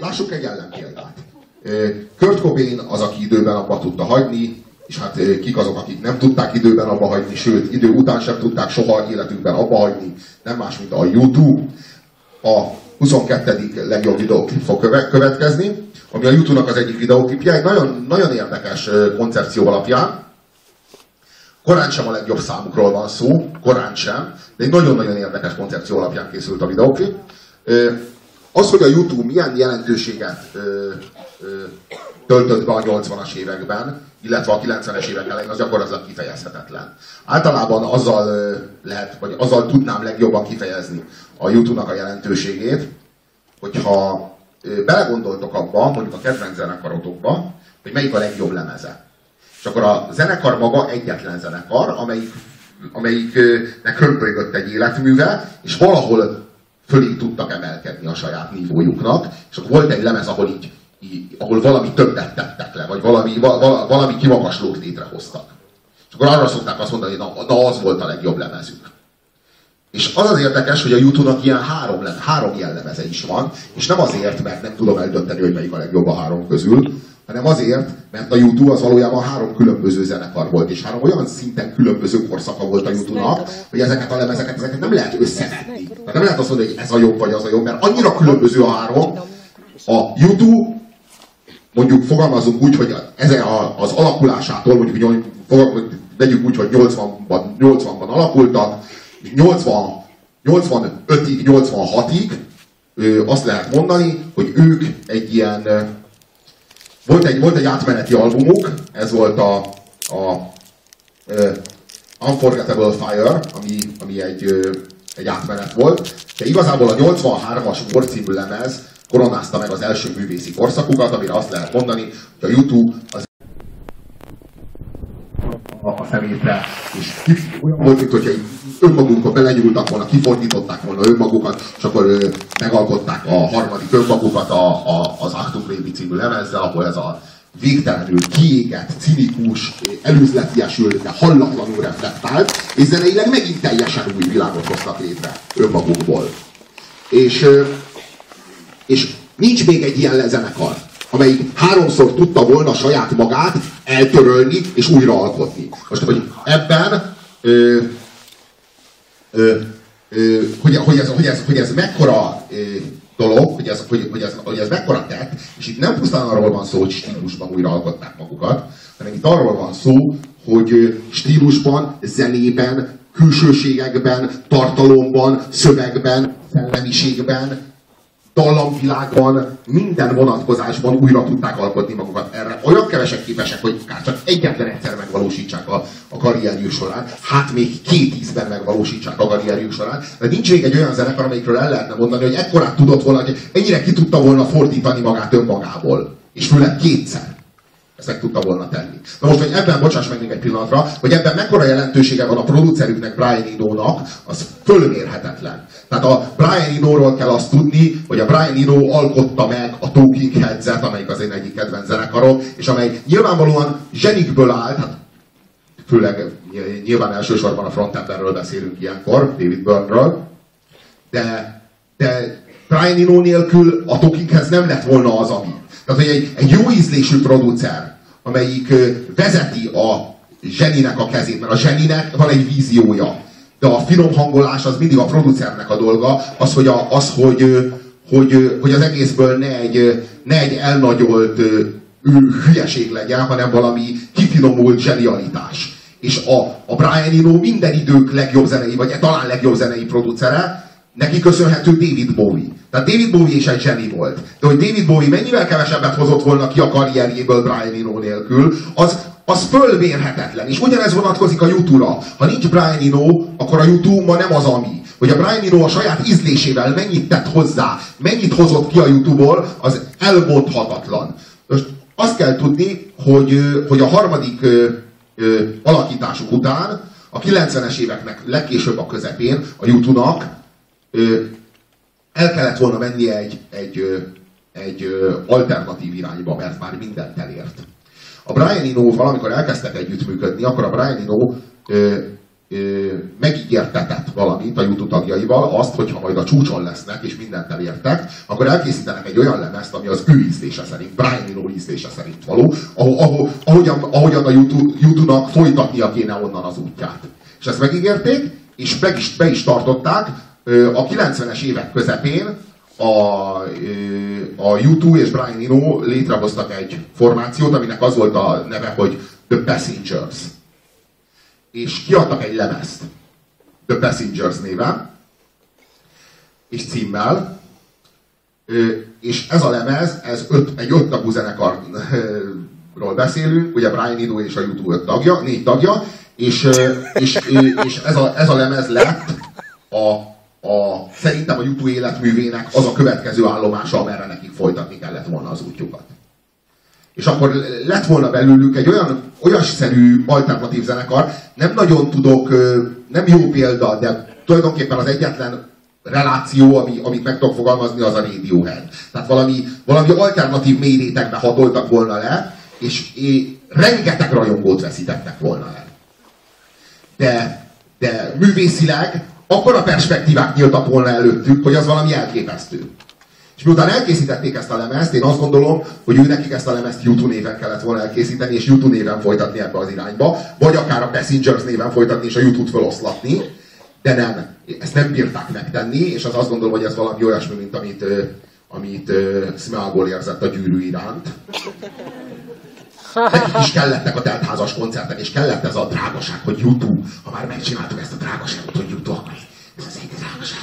Lássuk egy ellenpéldát. Kurt Cobain az, aki időben abba tudta hagyni, és hát kik azok, akik nem tudták időben abba hagyni, sőt, idő után sem tudták soha életükben abba hagyni, nem más, mint a YouTube. A 22. legjobb videóklip fog következni, ami a YouTube-nak az egyik videóklipje, egy nagyon, nagyon érdekes koncepció alapján. Korán sem a legjobb számukról van szó, korán sem, de egy nagyon-nagyon érdekes koncepció alapján készült a videóklip. Az, hogy a YouTube milyen jelentőséget ö, ö, töltött be a 80-as években, illetve a 90-es évek elején, az gyakorlatilag kifejezhetetlen. Általában azzal lehet, vagy azzal tudnám legjobban kifejezni a YouTube-nak a jelentőségét, hogyha belegondoltok abba, mondjuk a kedvenc zenekarotokba, hogy melyik a legjobb lemeze. És akkor a zenekar maga egyetlen zenekar, amelyik, amelyiknek hömpölygött egy életműve, és valahol fölé tudtak emelkedni a saját nívójuknak, és akkor volt egy lemez, ahol így, így ahol valami többet tettek le, vagy valami, val, valami kimagaslót létrehoztak. És akkor arra szokták azt mondani, hogy na, na az volt a legjobb lemezük. És az az érdekes, hogy a YouTube-nak ilyen három, három jellemeze is van, és nem azért, mert nem tudom eldönteni, hogy melyik a legjobb a három közül, hanem azért, mert a YouTube az valójában három különböző zenekar volt, és három olyan szinten különböző korszaka volt a YouTube-nak, hogy ezeket a lemezeket ezeket nem lehet összevetni. Tehát nem lehet azt mondani, hogy ez a jobb vagy az a jobb, mert annyira különböző a három. A YouTube, mondjuk fogalmazunk úgy, hogy ez az alakulásától, mondjuk vegyük úgy, hogy 80-ban, 80-ban alakultak, 80, 85-ig, 86-ig azt lehet mondani, hogy ők egy ilyen volt egy, volt egy átmeneti albumuk, ez volt a, a uh, Unforgettable Fire, ami, ami egy, uh, egy átmenet volt, de igazából a 83-as War című lemez koronázta meg az első művészi korszakukat, amire azt lehet mondani, hogy a YouTube az a, a szemétre, és olyan volt, mint hogyha önmagunkon belenyúltak volna, kifordították volna önmagukat, és akkor megalkották a harmadik önmagukat a, a, az Achtung Baby című lemezzel, ahol ez a végtelenül kiégett, cinikus, előzletiesült, de hallatlanul reflektált, és zeneileg megint teljesen új világot hoztak létre önmagukból. És, és nincs még egy ilyen zenekar, amelyik háromszor tudta volna saját magát eltörölni és újraalkotni. Most, hogy ebben ö, ö, ö, hogy, hogy, ez, hogy, ez, hogy ez mekkora ö, dolog, hogy ez, hogy, hogy, ez, hogy ez mekkora tett, és itt nem pusztán arról van szó, hogy stílusban újraalkották magukat, hanem itt arról van szó, hogy stílusban, zenében, külsőségekben, tartalomban, szövegben, szellemiségben dallamvilágban, minden vonatkozásban újra tudták alkotni magukat. Erre olyan kevesek képesek, hogy akár csak egyetlen egyszer megvalósítsák a, a karrierjük során, hát még két ízben megvalósítsák a karrierjük során. De nincs még egy olyan zenekar, amelyikről el lehetne mondani, hogy ekkorát tudott volna, hogy ennyire ki tudta volna fordítani magát önmagából. És főleg kétszer. Ezt meg tudta volna tenni. Na most, hogy ebben, bocsáss meg még egy pillanatra, hogy ebben mekkora jelentősége van a producerüknek, Brian Eno-nak, az fölmérhetetlen. Tehát a Brian Eno-ról kell azt tudni, hogy a Brian Eno alkotta meg a Talking Heads-et, amelyik az én egyik kedvenc zenekarom, és amely nyilvánvalóan zsenikből állt, hát főleg nyilván elsősorban a frontemberről beszélünk ilyenkor, David Byrne-ről, de, de Brian Eno nélkül a Talking Heads nem lett volna az, ami. Tehát, hogy egy, egy jó ízlésű producer, amelyik vezeti a zseninek a kezét, mert a zseninek van egy víziója. De a finom hangolás az mindig a producernek a dolga, az, hogy, a, az, hogy, hogy, hogy az egészből ne egy, ne egy elnagyolt hülyeség legyen, hanem valami kifinomult zsenialitás. És a, a Brian Eno minden idők legjobb zenei, vagy talán legjobb zenei producere, neki köszönhető David Bowie. Tehát David Bowie is egy zseni volt. De hogy David Bowie mennyivel kevesebbet hozott volna ki a karrierjéből Brian Eno nélkül, az, az fölmérhetetlen. És ugyanez vonatkozik a YouTube-ra. Ha nincs Brian Eno, akkor a YouTube ma nem az ami. Hogy a Brian Eno a saját ízlésével mennyit tett hozzá, mennyit hozott ki a YouTube-ból, az elmondhatatlan. Most azt kell tudni, hogy, hogy a harmadik ö, ö, alakításuk után, a 90-es éveknek legkésőbb a közepén a YouTube-nak el kellett volna mennie egy, egy, egy alternatív irányba, mert már mindent elért. A Brian Eno valamikor elkezdtek együttműködni, akkor a Brian Eno megígértetett valamit a YouTube tagjaival, azt, hogyha majd a csúcson lesznek, és mindent elértek, akkor elkészítenek egy olyan lemezt, ami az ő ízlése szerint, Brian Eno ízlése szerint való, ahol, ahogyan, ahogyan a YouTube-nak folytatnia kéne onnan az útját. És ezt megígérték, és meg is, be is tartották. A 90-es évek közepén a, a YouTube és Brian Eno létrehoztak egy formációt, aminek az volt a neve, hogy The Passengers. És kiadtak egy lemezt The Passengers néven, és címmel, és ez a lemez, ez öt, egy öt tagú zenekarról beszélünk, ugye Brian Eno és a YouTube öt tagja, négy tagja, és, és, és ez, a, ez a lemez lett a, a, szerintem a YouTube életművének az a következő állomása, amerre nekik folytatni kellett volna az útjukat. És akkor lett volna belőlük egy olyan, olyasszerű alternatív zenekar, nem nagyon tudok, nem jó példa, de tulajdonképpen az egyetlen reláció, ami, amit meg tudok fogalmazni, az a Radiohead. Tehát valami, valami alternatív mély rétegbe hatoltak volna le, és é, rengeteg rajongót veszítettek volna el. De, de művészileg akkor a perspektívák nyíltak volna előttük, hogy az valami elképesztő. És miután elkészítették ezt a lemezt, én azt gondolom, hogy ő nekik ezt a lemezt YouTube néven kellett volna elkészíteni, és YouTube néven folytatni ebbe az irányba, vagy akár a Passengers néven folytatni, és a YouTube-t feloszlatni, de nem. Ezt nem bírták megtenni, és az azt gondolom, hogy ez valami olyasmi, mint amit, amit uh, Smeagol érzett a gyűrű iránt. Nekik is kellettek a teltházas koncertek, és kellett ez a drágaság, hogy YouTube, ha már megcsináltuk ezt a drágaságot, hogy YouTube, akkor ez az egy drágaság.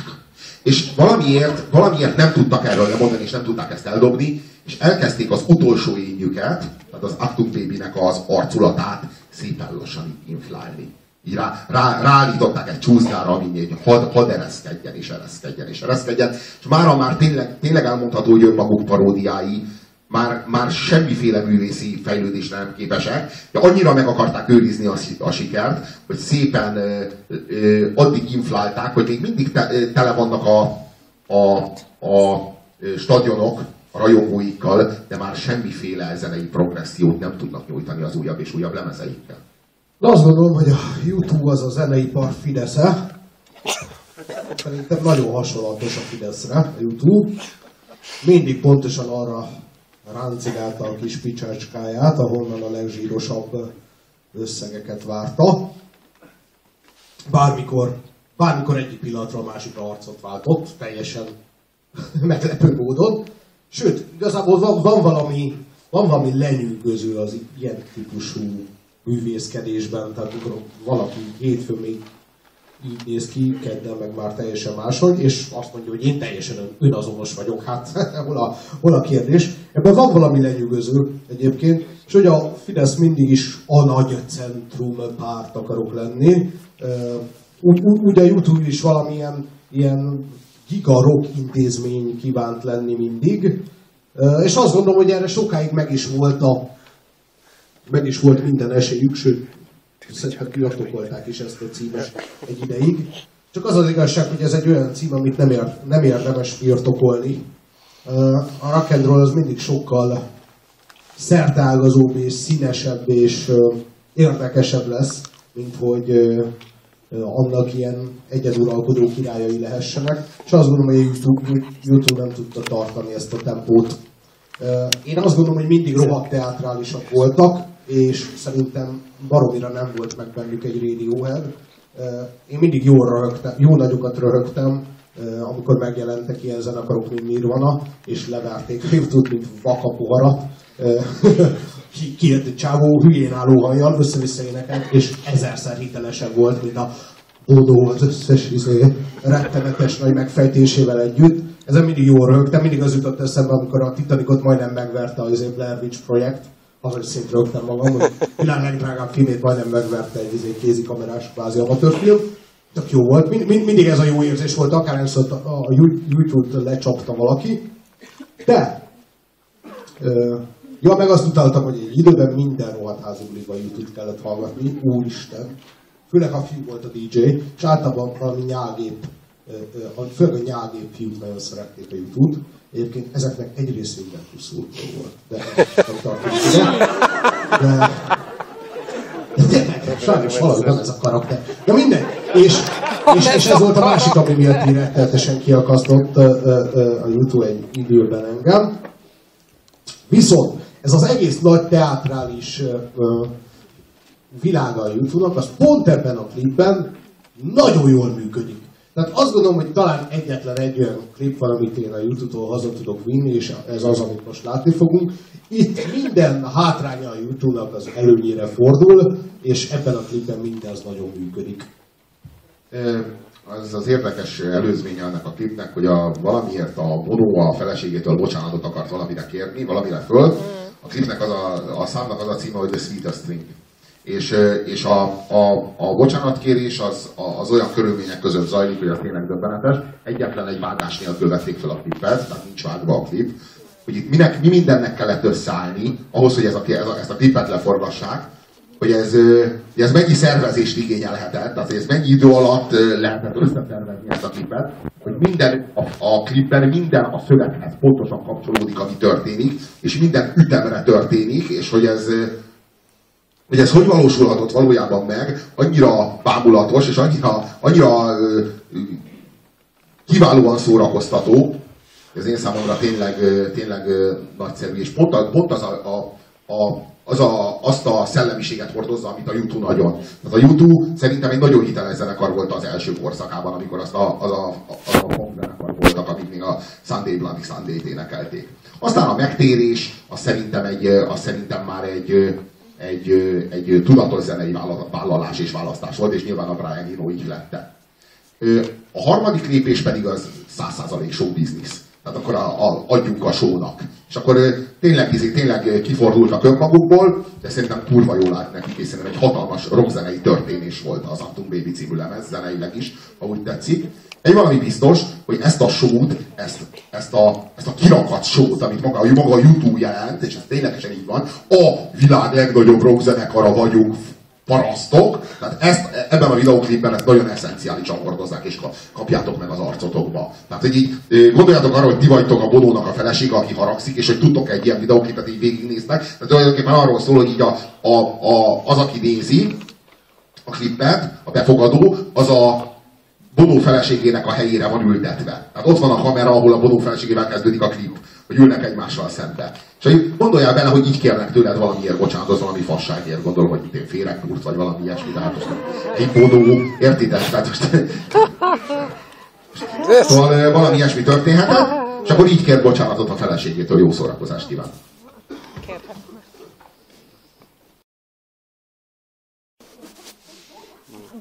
És valamiért, valamiért nem tudtak erről lemondani, és nem tudták ezt eldobni, és elkezdték az utolsó ényüket, tehát az Actum Baby-nek az arculatát szépen lassan inflálni. Így rá, rá, ráállították egy csúszgára, ami egy had, had ereszkedjen, és ereszkedjen, és ereszkedjen. És mára már tényleg, tényleg elmondható, hogy önmaguk paródiái, már, már semmiféle művészi fejlődésre nem képesek, de annyira meg akarták őrizni a, a sikert, hogy szépen ö, ö, addig inflálták, hogy még mindig te, ö, tele vannak a, a, a stadionok a rajongóikkal, de már semmiféle zenei progressziót nem tudnak nyújtani az újabb és újabb lemezeikkel. Azt gondolom, hogy a YouTube az a zeneipar Fidesze. Szerintem nagyon hasonlatos a Fideszre a YouTube. Mindig pontosan arra ráncigálta a kis picsácskáját, ahonnan a legzsírosabb összegeket várta. Bármikor, bármikor egyik pillanatra a másikra arcot váltott, teljesen meglepő módon. Sőt, igazából van, van, valami, van valami lenyűgöző az ilyen típusú művészkedésben, tehát amikor valaki hétfőn még így néz ki, kedden meg már teljesen máshogy, és azt mondja, hogy én teljesen önazonos vagyok, hát hol a, hol a kérdés. Ebben van valami lenyűgöző egyébként, és hogy a Fidesz mindig is a nagy centrum párt akarok lenni, úgy, úgy, úgy a YouTube is valamilyen ilyen giga intézmény kívánt lenni mindig, és azt gondolom, hogy erre sokáig meg is volt a meg is volt minden esélyük, sőt, hát birtokolták is ezt a címet egy ideig. Csak az az igazság, hogy ez egy olyan cím, amit nem, ér, nem érdemes birtokolni. A rock and roll az mindig sokkal szertágazóbb és színesebb és érdekesebb lesz, mint hogy annak ilyen egyeduralkodó királyai lehessenek. És azt gondolom, hogy YouTube, nem tudta tartani ezt a tempót. Én azt gondolom, hogy mindig rohadt teátrálisak voltak, és szerintem baromira nem volt meg bennük egy Radiohead. Én mindig jól röhögtem, jó nagyokat röhögtem, amikor megjelentek ilyen zenekarok, mint Nirvana, és leverték a youtube mint vaka egy csávó hülyén álló hajjal, össze-vissza énekelt, és ezerszer hitelesebb volt, mint a Bodo az összes izé, rettenetes nagy megfejtésével együtt. Ezen mindig jól röhögtem, mindig az jutott eszembe, amikor a Titanicot majdnem megverte az Blair Witch projekt, ahogy szint rögtem magam, hogy világ legdrágább filmét majdnem megverte egy izé, kézikamerás kvázi amatőrfilm. Tök jó volt. Mind, mind, mindig ez a jó érzés volt, akár a, a YouTube-t lecsapta valaki. De, ö, ja, meg azt utáltam, hogy egy időben minden rohadt házubuliba YouTube-t kellett hallgatni, úristen. Főleg ha fiú volt a DJ, és általában valami nyálgép, főleg a nyálgép fiúk nagyon szerették a YouTube-t Egyébként ezeknek egy részében puszultó volt, de nem tartom. De, de Sajnos valahogy van ez a karakter. De minden. És, és, és ez volt a másik, ami miatt így rettenetesen kiakasztott a YouTube egy időben engem. Viszont ez az egész nagy teátrális uh, világa a YouTube-nak, az pont ebben a klipben nagyon jól működik. Tehát azt gondolom, hogy talán egyetlen egy olyan klip van, amit én a YouTube-tól haza tudok vinni, és ez az, amit most látni fogunk. Itt minden hátránya a YouTube-nak az előnyére fordul, és ebben a klipben mindez nagyon működik. Az az érdekes előzménye ennek a klipnek, hogy a, valamiért a Bono a feleségétől bocsánatot akart valamire kérni, valamire föl. A klipnek az a, a számnak az a címe, hogy The Sweetest Thing és, és a, a, a bocsánatkérés az, az olyan körülmények között zajlik, hogy a tényleg döbbenetes. Egyetlen egy vágás nélkül vették fel a klipet, tehát nincs vágva a klip. Hogy itt minek, mi mindennek kellett összeállni, ahhoz, hogy ez a, ez a, ezt a klipet leforgassák, hogy ez, hogy ez mennyi szervezést igényelhetett, tehát ez mennyi idő alatt lehetett összeszervezni ezt a klipet, hogy minden a, a klipben minden a szöveghez pontosan kapcsolódik, ami történik, és minden ütemre történik, és hogy ez, hogy ez hogy valósulhatott valójában meg, annyira bámulatos, és annyira, annyira kiválóan szórakoztató, ez én számomra tényleg, tényleg nagyszerű, és pont, pont az, a, a, a, az a, azt a szellemiséget hordozza, amit a YouTube nagyon. Tehát a YouTube szerintem egy nagyon hiteles zenekar volt az első korszakában, amikor azt a, az a, az a zenekar voltak, amik még a Sunday Bloody Sunday-t énekelték. Aztán a megtérés, az szerintem, egy, az szerintem már egy, egy, egy tudatos zenei vállalás és választás volt, és nyilván a Brian Eno így lette. A harmadik lépés pedig az 100% show business. Tehát akkor a, a, adjunk a shownak. És akkor tényleg, tényleg kifordultak önmagukból, de szerintem kurva jól állt nekik, és szerintem egy hatalmas rockzenei történés volt az Antum Baby című lemez, zeneileg is, úgy tetszik. Egy valami biztos, hogy ezt a sót, ezt, ezt, a, ezt a kirakat sót, amit maga, maga a YouTube jelent, és ez ténylegesen így van, a világ legnagyobb rockzenekara vagyunk, parasztok, tehát ezt, ebben a videóklipben ezt nagyon eszenciálisan hordozzák, és kapjátok meg az arcotokba. Tehát, hogy így gondoljátok arra, hogy ti vagytok a Bonónak a felesége, aki haragszik, és hogy tudtok egy ilyen videóklipet így végignéztek. Tehát tulajdonképpen arról szól, hogy így a, a, a, az, aki nézi a klipet, a befogadó, az a Bonó feleségének a helyére van ültetve. Tehát ott van a kamera, ahol a Bonó feleségével kezdődik a klip, hogy ülnek egymással szembe. És hogy gondoljál bele, hogy így kérnek tőled valamiért bocsánat, valami fasságért, gondolom, hogy én féregkurt, vagy valami ilyesmi, tehát most egy Bonó, értitek? Tehát most... Szóval valami ilyesmi történhetett, és akkor így kér bocsánatot a feleségétől, jó szórakozást kíván.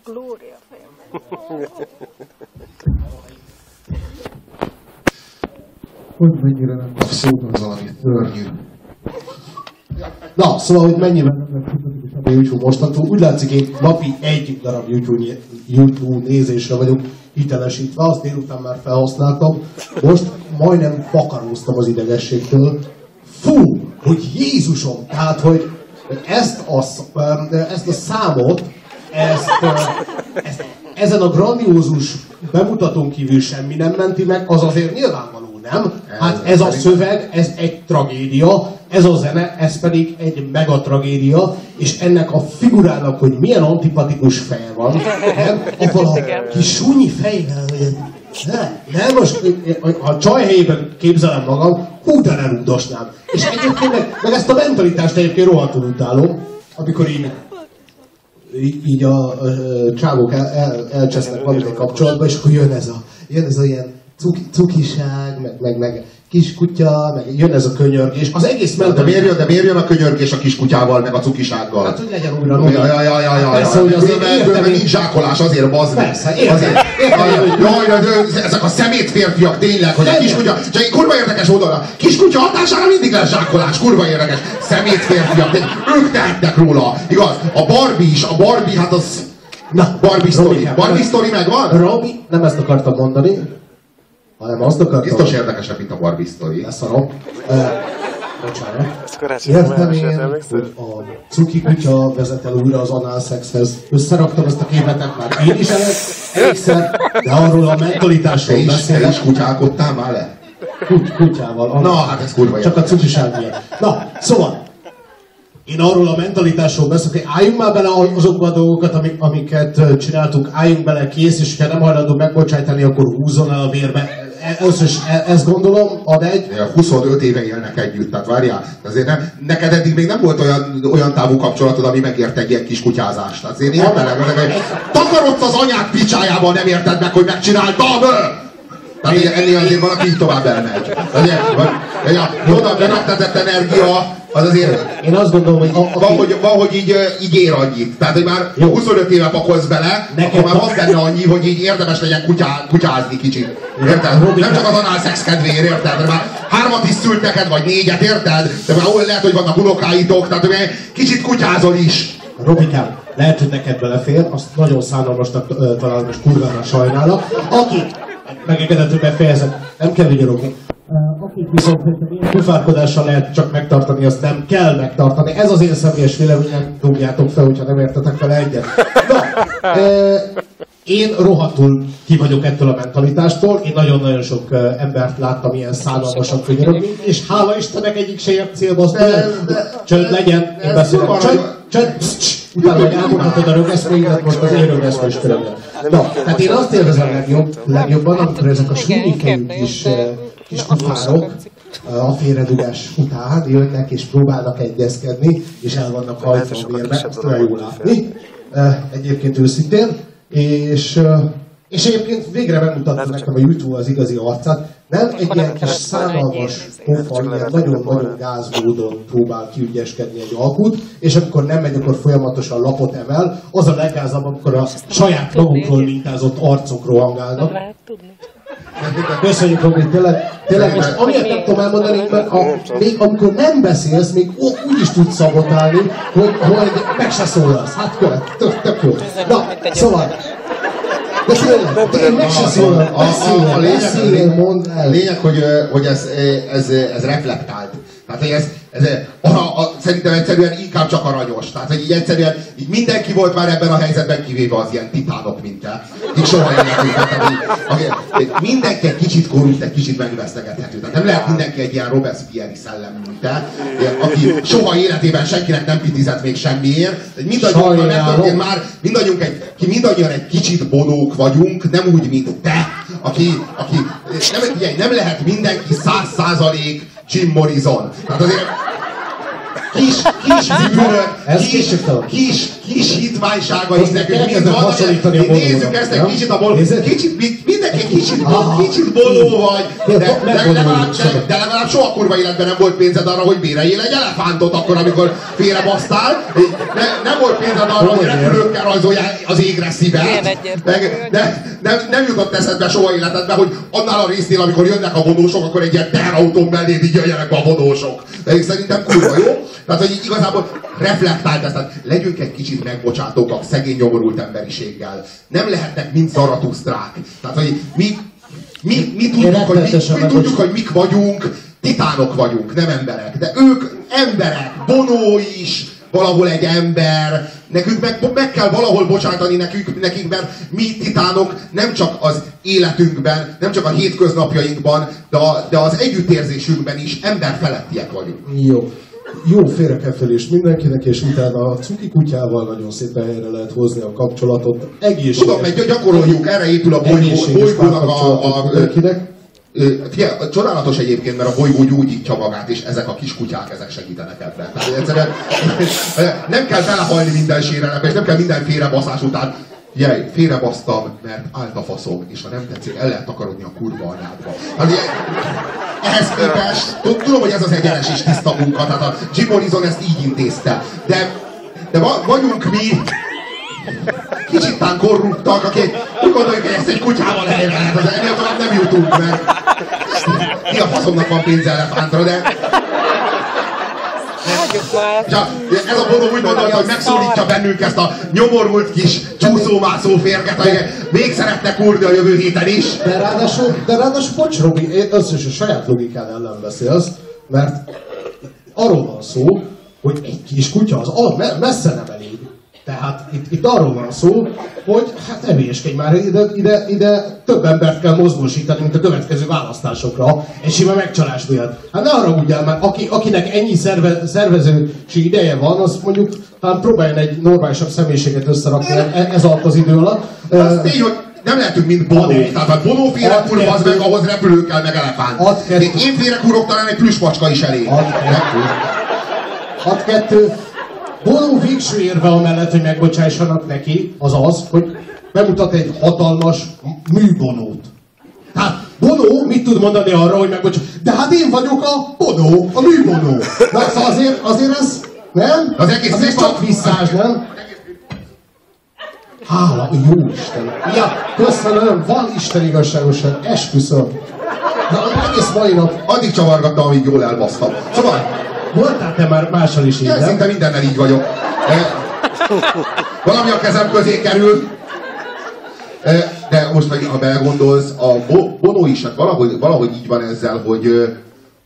Glória hogy mennyire nem kap szót az valami szörnyű. Na, szóval, hogy mennyivel nem a YouTube mostantól. Úgy látszik, én napi egy darab YouTube, YouTube nézésre vagyok hitelesítve, azt délután már felhasználtam. Most majdnem fakaróztam az idegességtől. Fú, hogy Jézusom, tehát, hogy ezt a, ezt a számot, ezt, ezt ezen a grandiózus bemutatón kívül semmi nem menti meg, az azért nyilvánvaló, nem? Hát ez a szöveg, ez egy tragédia, ez a zene, ez pedig egy megatragédia, és ennek a figurának, hogy milyen antipatikus feje van, nem? Abban a kis súnyi fejvel, nem, nem, most a csaj helyében képzelem magam, hú, de nem udosnám. És egyébként meg, meg ezt a mentalitást egyébként rohadtul utálom, amikor így így a, a, a csávók el, el, elcsesznek valamilyen kapcsolatba, és akkor jön ez a, jön ez a ilyen cuki, cukiság, meg, meg, meg kiskutya, meg jön ez a könyörgés. Az egész mellett... De miért jön, de miért jön a könyörgés a kiskutyával, meg a cukisággal? Hát, hogy legyen újra Nomi. Ja, ja, ja, ja, ja. Persze, hogy azért értem, hogy nincs zsákolás, azért bazd meg. Persze, értem. Azért. Jaj, jaj, ezek a szemét férfiak tényleg, hogy a kiskutya, csak egy kurva érdekes oldalra. Kiskutya hatására mindig lesz zsákolás, kurva érdekes. Szemét férfiak, ők tehetnek róla. Igaz? A Barbie is, a Barbie, hát az... Na, Barbie story. Barbie story megvan? Robi, nem ezt akartam mondani, hanem azt akartam... Biztos érdekesebb, mint a Barbie sztori. Leszarom. Uh, bocsánat. Értem én, hogy a cuki kutya vezet el újra az análszexhez. Összeraktam ezt a képletet már én is elégszer, de arról a mentalitásról beszélek. Te is kutyálkodtál már le? Kut, kutyával. Na, hát ez kurva Csak a cukiság miatt. Na, szóval, Én arról a mentalitásról beszélek, hogy álljunk már bele azokba a dolgokat, amik, amiket csináltunk, álljunk bele kész, és ha nem hajlandó megbocsájtani, akkor húzzon el a vérbe. E, először is e, ezt gondolom, ad egy. 25 éve élnek együtt, tehát várjál, azért nem, neked eddig még nem volt olyan, olyan távú kapcsolatod, ami megért egy ilyen kis kutyázást. Tehát azért értelem, hogy takarodsz az anyák picsájában, nem érted meg, hogy megcsináltam! Tehát ennél azért valaki így tovább elmegy. Oda befektetett energia, az azért... Én azt gondolom, hogy... A, van, hogy, van, hogy így, így ér annyit. Tehát, hogy már Jó. 25 éve pakolsz bele, Neked akkor már van benne annyi, hogy így érdemes legyen kutyá, kutyázni kicsit. Érted? Robin, Nem csak az anál szex kedvéért, érted? Már hármat is szült neked, vagy négyet, érted? De már ahol lehet, hogy vannak unokáitok, tehát kicsit kutyázol is. Robikám, lehet, hogy neked belefér, azt nagyon szánalmasnak talán most kurvára sajnálok. Aki megengedett, hogy befejezem, nem kell vigyorogni. Viszont ilyen pufárkodással lehet csak megtartani, azt nem kell megtartani. Ez az én személyes véleményem, dugjátok fel, hogyha nem értetek fel egyet. Na, e, én rohadtul ki vagyok ettől a mentalitástól, én nagyon-nagyon sok embert láttam ilyen szállalmasan figyelni, és hála Istennek egyik se ért célba, azt csönd legyen, én beszélek. Csönd, csönd, utána hogy elmondhatod a rögeszméidet, most az én rögeszmé is Na, tehát én azt élvezem legjobb, legjobban, amikor ezek a súlyikejű kis, kis kufárok, a félredugás után jönnek és próbálnak egyezkedni, és el vannak hajtva a vérbe, ezt olyan jól látni, egyébként őszintén, és, és egyébként végre megmutatta nekem a YouTube az igazi arcát, nem egy ilyen kis szánalmas pofa, ilyen nagyon-nagyon gázmódon próbál kiügyeskedni egy alkut, és amikor nem megy, akkor folyamatosan lapot emel, az a leggázabb, amikor a saját magukról mintázott arcok rohangálnak. Köszönjük, Robi, tényleg, tényleg most amiért nem tudom elmondani, mert a, még amikor nem beszélsz, még úgy is tudsz szabotálni, hogy, hogy meg se szólalsz. Hát követ, tök, tök jó. Na, szóval, de tényleg, tényleg meg se beszél, mondd el. Lényeg, hogy, hogy ez, ez, ez reflektált. Tehát, hogy ez, ez a, a, szerintem egyszerűen inkább csak aranyos. Tehát, hogy így egyszerűen így mindenki volt már ebben a helyzetben, kivéve az ilyen titánok, mint te. Így soha életükben. Tehát, mindenki egy kicsit korrupt, egy kicsit megvesztegethető. Tehát nem lehet mindenki egy ilyen Robespierre szellem, mint te, aki soha életében senkinek nem pitizett még semmiért. Mindannyian, már, mindannyiunk egy, ki mindannyian egy kicsit bonók vagyunk, nem úgy, mint te, aki, aki nem, nem lehet mindenki száz százalék Jim Morrison. Kis, kis bűnök, kis, kis, kis hitványságaink nekünk mind van. Nézzük ezt egy kicsit abból, kicsit, mindenki kicsit, kicsit boló vagy, de, de, legalább, de, de legalább soha kurva életben nem volt pénzed arra, hogy béreljél egy elefántot akkor, amikor félrebasztál. Ne, nem volt pénzed arra, hogy repülőkkel rajzoljál az égre szívet. Meg, de, nem, nem jutott eszedbe soha életedbe, hogy annál a résznél, amikor jönnek a vonósok, akkor egy ilyen teherautón mellé így jöjjenek a vonósok. De szerintem kurva jó. Tehát, hogy igazából reflektált ezt, tehát legyünk egy kicsit megbocsátók a szegény nyomorult emberiséggel. Nem lehetnek mind zaratusztrák. Tehát, hogy mi, mi, mi, tudjuk, hogy mi, mi tudjuk, hogy mik vagyunk, titánok vagyunk, nem emberek. De ők emberek, Bonó is, valahol egy ember, nekünk meg, meg kell valahol bocsátani nekünk, nekünk, mert mi titánok nem csak az életünkben, nem csak a hétköznapjainkban, de, a, de az együttérzésünkben is emberfelettiek vagyunk. Jó jó félrekefelés mindenkinek, és utána a cuki kutyával nagyon szépen helyre lehet hozni a kapcsolatot. Egészséges. Tudom, meg gyakoroljuk, erre épül a bolygónak a, a, a, mindenkinek. Figyelj, csodálatos egyébként, mert a bolygó gyógyítja magát, és ezek a kis kutyák, ezek segítenek ebben. Tehát egyszerűen nem kell belehalni minden sérelembe, és nem kell minden félrebaszás után Jaj, félrebasztam, mert állt a faszom, és ha nem tetszik, el lehet takarodni a kurva anyádba. Hát, ehhez képest, tudom, hogy ez az egyenes és tiszta munka, tehát a Jim Morrison ezt így intézte, de, de vagyunk mi, kicsit tán korruptak, akik úgy gondoljuk, hogy ezt egy kutyával helyre lehet, az ennél tovább nem jutunk meg. Mi a faszomnak van pénze elefántra, de Ja, ez a bono úgy gondolta, hogy megszólítja bennünk ezt a nyomorult kis csúszómászó férget, hogy még szeretne kurni a jövő héten is. De ráadásul, de ráadásul bocs, Robi, összes a saját logikád ellen beszélsz, mert arról van szó, hogy egy kis kutya az messze nem tehát itt, itt arról van szó, hogy hát evéskedj már, ide, ide, ide több embert kell mozgósítani, mint a következő választásokra, egy sima megcsalás miatt. Hát ne haragudjál már, aki, akinek ennyi szerve, szervezési ideje van, az mondjuk hát próbáljon egy normálisabb személyiséget összerakni e, e, ez alatt az idő alatt. Hogy nem lehetünk mind bonók. Tehát a bonó félek az meg ahhoz repülő kell, meg elefánt. Én félek úrok talán egy plüsmacska is elég. 6-2. 6-2. Boló végső érve mellett, hogy megbocsássanak neki, az az, hogy bemutat egy hatalmas műbonót. Hát Bonó mit tud mondani arra, hogy megbocs... De hát én vagyok a Bonó, a műbonó. Na szóval azért, azért ez, nem? Az egész azért szépen... csak visszás, nem? Hála, jó Isten! Ja, köszönöm, van Isten igazságosan, esküszöm. Na, az egész mai nap addig csavargattam, amíg jól elbasztam. Szóval, Voltál te már mással is így, nem? Szinte mindennel így vagyok. Valami a kezem közé kerül, de most, ha belegondolsz, a Bono is hát valahogy, valahogy így van ezzel, hogy,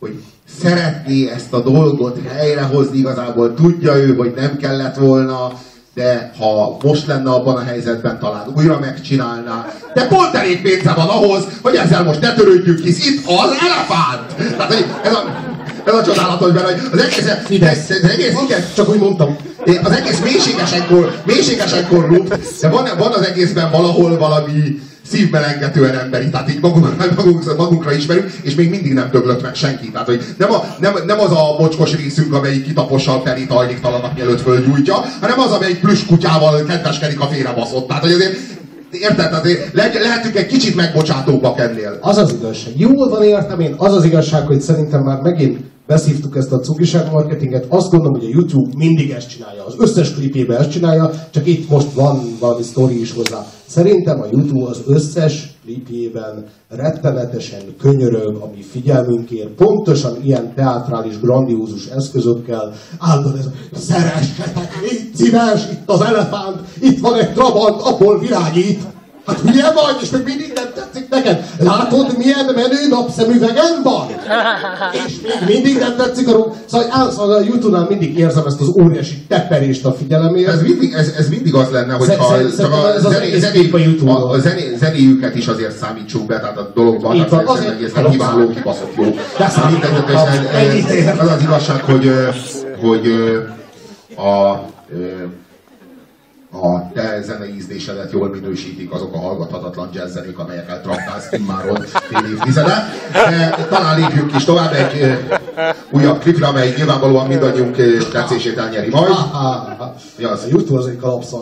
hogy szeretné ezt a dolgot helyrehozni, igazából tudja ő, hogy nem kellett volna, de ha most lenne abban a helyzetben, talán újra megcsinálná. De pont elég pénze van ahhoz, hogy ezzel most ne törődjünk, hisz itt az elefánt! Tehát, ez a, ez a csodálatos benne, az egész, az, egész igen, csak úgy mondtam, az egész mélységesen, kor, mélységesen korrupt, de van, van az egészben valahol valami szívmelengetően emberi, tehát így magunk, magunk, magunkra ismerünk, és még mindig nem döglött meg senki. Tehát, hogy nem, a, nem, nem az a mocskos részünk, amelyik kitapossal felít hajléktalannak mielőtt fölgyújtja, hanem az, amelyik plüss kutyával kedveskedik a félrebaszott. Tehát, hogy azért Érted? Tehát le, lehetünk egy kicsit megbocsátóbbak ennél. Az az igazság. Jól van értem én, az az igazság, hogy szerintem már megint beszívtuk ezt a cukiság marketinget, azt gondolom, hogy a YouTube mindig ezt csinálja, az összes klipjében ezt csinálja, csak itt most van valami sztori is hozzá. Szerintem a YouTube az összes klipjében rettenetesen könyörög a mi figyelmünkért, pontosan ilyen teátrális, grandiózus eszközökkel, állandóan ez, szeressetek, légy szíves, itt az elefánt, itt van egy trabant, abból világít, Hát hülye vagy, és még mindig nem tetszik neked? Látod, milyen menő napszemüvegen van? És még mindig nem tetszik a rúg. Szóval, áll, szóval a Youtube-nál mindig érzem ezt az óriási teperést a figyelemért. Ez mindig, ez, ez mindig az lenne, hogy ha csak a, ez zené, zené, a, a zené, zenéjüket is azért számítsuk be, tehát a dologban Így van, azért egészen kiváló, kibaszott jó. De az az igazság, hogy, hogy a a te zenei ízlésedet jól minősítik azok a hallgathatatlan jazzzenék, amelyekkel traktálsz immáron fél évtizede. De talán lépjünk is tovább egy újabb klipre, amely nyilvánvalóan mindannyiunk tetszését elnyeri majd. Mi az? A YouTube az egy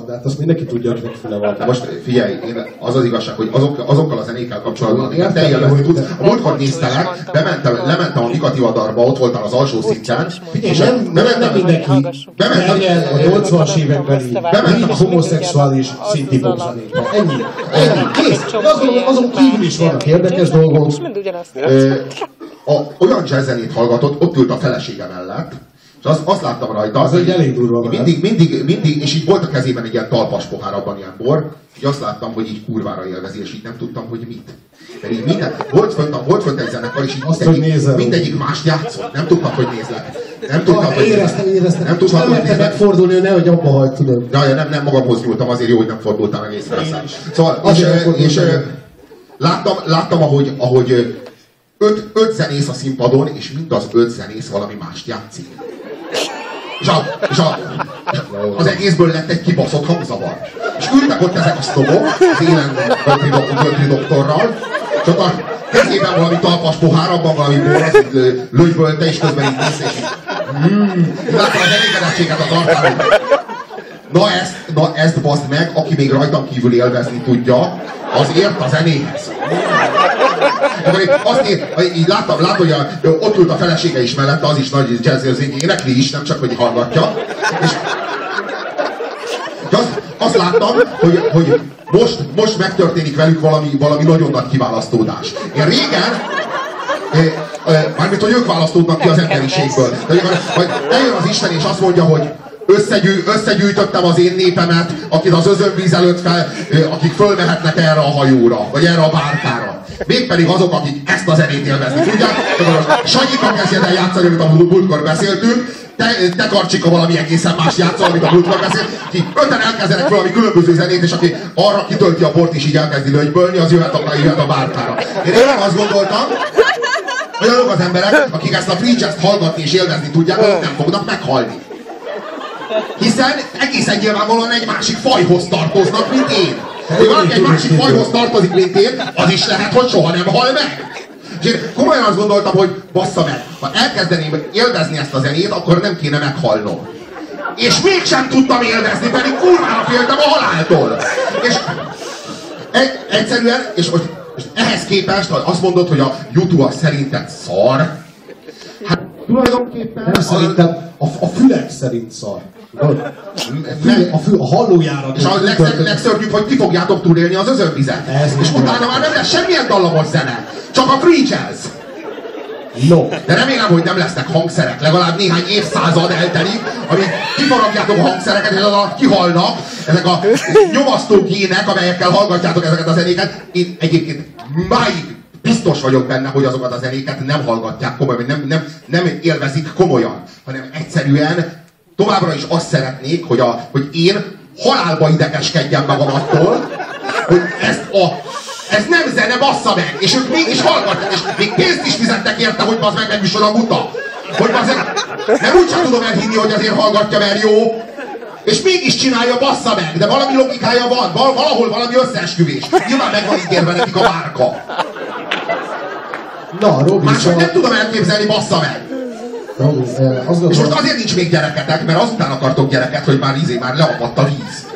hát azt mindenki tudja, hogy megfele van. Most figyelj, én az az igazság, hogy azok, azokkal a zenékkel kapcsolatban én te élvezni tudsz. A múltkor néztelek, bementem, lementem a Mikati Vadarba, ott voltál az alsó szinten. És nem, nem, nem mindenki. Bementem, a 80-as években bementem a homoszexuális szinti Ennyi. Ennyi. Kész. Azon, azon kívül is vannak érdekes dolgok. A, olyan jazzzenét hallgatott, ott ült a felesége mellett, és azt, azt láttam rajta, az egy elég durva mindig, mindig, mindig, és így volt a kezében egy ilyen talpas pohár, abban ilyen bor, és azt láttam, hogy így kurvára élvezi, és így nem tudtam, hogy mit. Mert így minden, volt fönt, volt fönt egy zenekar, és így azt, mindegyik, mindegyik mást játszott. Nem tudtak, hogy nézlek. Nem tudtam, hogy éreztem, éreztem. Nem tudtam, hogy nézlek. megfordulni, hogy nehogy abba hagyd, tudod. Ja, ja, nem, nem magamhoz nyúltam, azért jó, hogy nem fordultam meg észre. Szóval, és, és, és láttam, láttam, ahogy, ahogy öt, öt zenész a színpadon, és mind az öt zenész valami mást játszik. És, a, és a, az egészből lett egy kibaszott hangzavar. És ültek ott ezek a sztobok, az élen Götri doktorral, csak a kezében valami talpas pohár, abban valami bor, az lögybölte, és közben így nézte, és mm, láttam az elégedettséget a arcán, Na ezt, na ezt bazd meg, aki még rajtam kívül élvezni tudja, az ért a zenéhez. Azt én, így láttam, láttam, hogy a, ott ült a felesége is mellette, az is nagy jazzérzény, énekli is, nem csak, hogy hallgatja. És azt, azt láttam, hogy, hogy most, most megtörténik velük valami, valami nagyon nagy kiválasztódás. Én régen, mármint, hogy ők választódnak ki az emberiségből. De hogy eljön az Isten és azt mondja, hogy összegyű, összegyűjtöttem az én népemet, akik az özönvíz előtt fel, akik fölmehetnek erre a hajóra, vagy erre a bárkára. Mégpedig azok, akik ezt a zenét élvezni tudják. Sanyika kezdjen el játszani, amit a múltkor beszéltünk, te, te karcsika valami egészen más játszol, amit a múltkor beszél, ki öten elkezdenek valami különböző zenét, és aki arra kitölti a bort és így elkezdi lögybölni, az jöhet a, jöhet a bárkára. Én én azt gondoltam, hogy azok az emberek, akik ezt a free jazz hallgatni és élvezni tudják, azok nem fognak meghalni. Hiszen egészen nyilvánvalóan egy másik fajhoz tartoznak, mint én. Ha valaki egy másik fajhoz tartozik, mint én, az is lehet, hogy soha nem hal meg. És én komolyan azt gondoltam, hogy bassza meg, ha elkezdeném élvezni ezt a zenét, akkor nem kéne meghalnom. És mégsem tudtam élvezni, pedig kurvára féltem a haláltól. És egy, egyszerűen, és, hogy, és ehhez képest azt mondod, hogy a YouTube az szerinted szar. Hát tulajdonképpen... Nem szerintem a, a fülek szerint szar. A, fül, a hallójára. és a legször, legszörnyűbb, hogy ti fogjátok túlélni az özönvizet. Ez és utána már nem lesz semmilyen dallamos zene. Csak a free jazz. No. De remélem, hogy nem lesznek hangszerek. Legalább néhány évszázad eltelik, amíg kifaragjátok a hangszereket, és alatt kihalnak ezek a nyomasztó gének, amelyekkel hallgatjátok ezeket a zenéket. Én egyébként máig biztos vagyok benne, hogy azokat a zenéket nem hallgatják komolyan, nem, nem, nem élvezik komolyan, hanem egyszerűen továbbra is azt szeretnék, hogy, a, hogy én halálba idegeskedjem magam attól, hogy ezt a ez nem zene, bassza meg! És ők mégis hallgatják, és még pénzt is fizettek érte, hogy bazd meg meg micsoda muta. Hogy bazd meg, nem úgy sem tudom elhinni, hogy azért hallgatja, mert jó. És mégis csinálja, bassza meg, de valami logikája van, val- valahol valami összeesküvés. Nyilván meg van ígérve nekik a márka. Na, Robi, Máshogy nem tudom elképzelni, bassza meg. Robi eh, azt És most gondolom, azért nincs még gyereketek, mert azután akartok gyereket, hogy már izé, már leapadt a víz.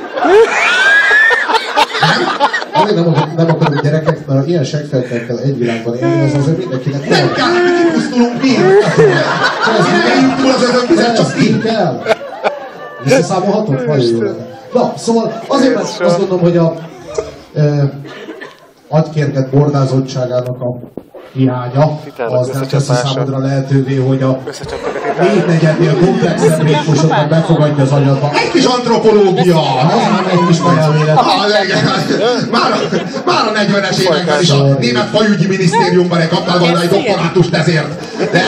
azért nem, akar- nem akarok gyereket, mert ilyen segfeltekkel egy világban élni, az azért mindenkinek Nem kell, mi kipusztulunk mi. Éljük túl az özönvizet, csak ti. kell. Visszaszámolhatok? Nagyon jó lenne. Na, szóval azért, mert azt gondolom, hogy a e, agykérget bordázottságának a hiánya, az nem teszi számodra lehetővé, hogy a négy negyednél komplexebb ritmusokat befogadja az agyadba. Egy kis antropológia. Már egy kis majelmélet. Ah. Már a, már a 40-es években is a német fajügyi minisztériumban egy kaptál volna egy doktorátust ezért. De,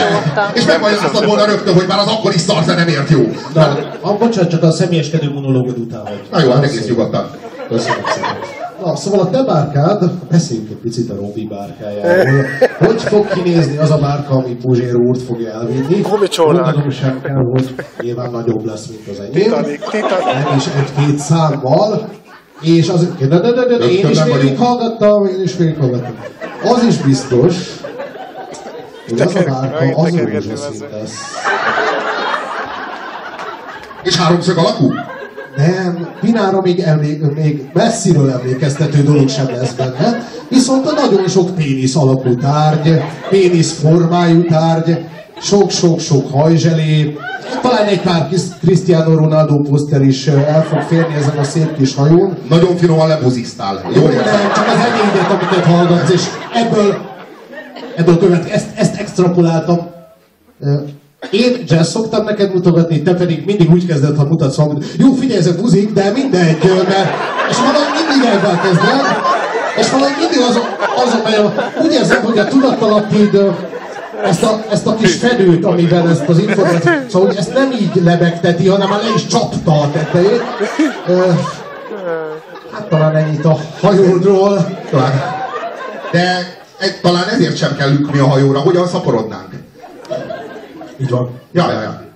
és megmagyaráztad volna rögtön, hogy már az akkori szarzene nem ért jó. Na, ah, bocsánat, csak a személyeskedő monológod után vagy. Na jó, hát egész nyugodtan. Köszönöm szépen. Na, szóval a te bárkád, beszéljünk egy picit a Robi bárkájáról. Hogy fog kinézni az a bárka, ami Puzsér úrt fogja elvinni? Gumicsornák. Mondanom sem kell, hogy nyilván nagyobb lesz, mint az enyém. Titanic, Titanic. Nem is egy-két számmal. És az, de, de, de, de, de én is végighallgattam, én is végighallgattam. Az is biztos, hogy az a Teker- bárka megint az tekergetni rózsaszín ezzel. lesz. És háromszög alakú? Nem, Pinára még, emlék, még messziről emlékeztető dolog sem lesz benne, viszont a nagyon sok pénisz alakú tárgy, pénisz formájú tárgy, sok-sok-sok hajzselé, talán egy pár kis Cristiano Ronaldo poszter is el fog férni ezen a szép kis hajón. Nagyon finoman lebuzisztál. Jó, nem, érzem. csak az enyédet, amiket hallgatsz, és ebből, ebből követ, ezt, ezt extrapoláltam. Én jazz szoktam neked mutogatni, te pedig mindig úgy kezded, ha mutatsz valamit. Jó, figyelj, ez a muzik, de mindegy, mert... És valahogy mindig ezzel kezded, és valahogy mindig azon megy, a- úgy érzem, hogy a tudatalapid ö, ezt a, ezt a kis fedőt, amiben ezt az információt, szóval hogy ezt nem így lebegteti, hanem már le is csapta a tetejét. Hát talán ennyit a hajódról. De egy, talán ezért sem kell lükni a hajóra, hogyan szaporodnánk. Így van. Ja, ja, ja.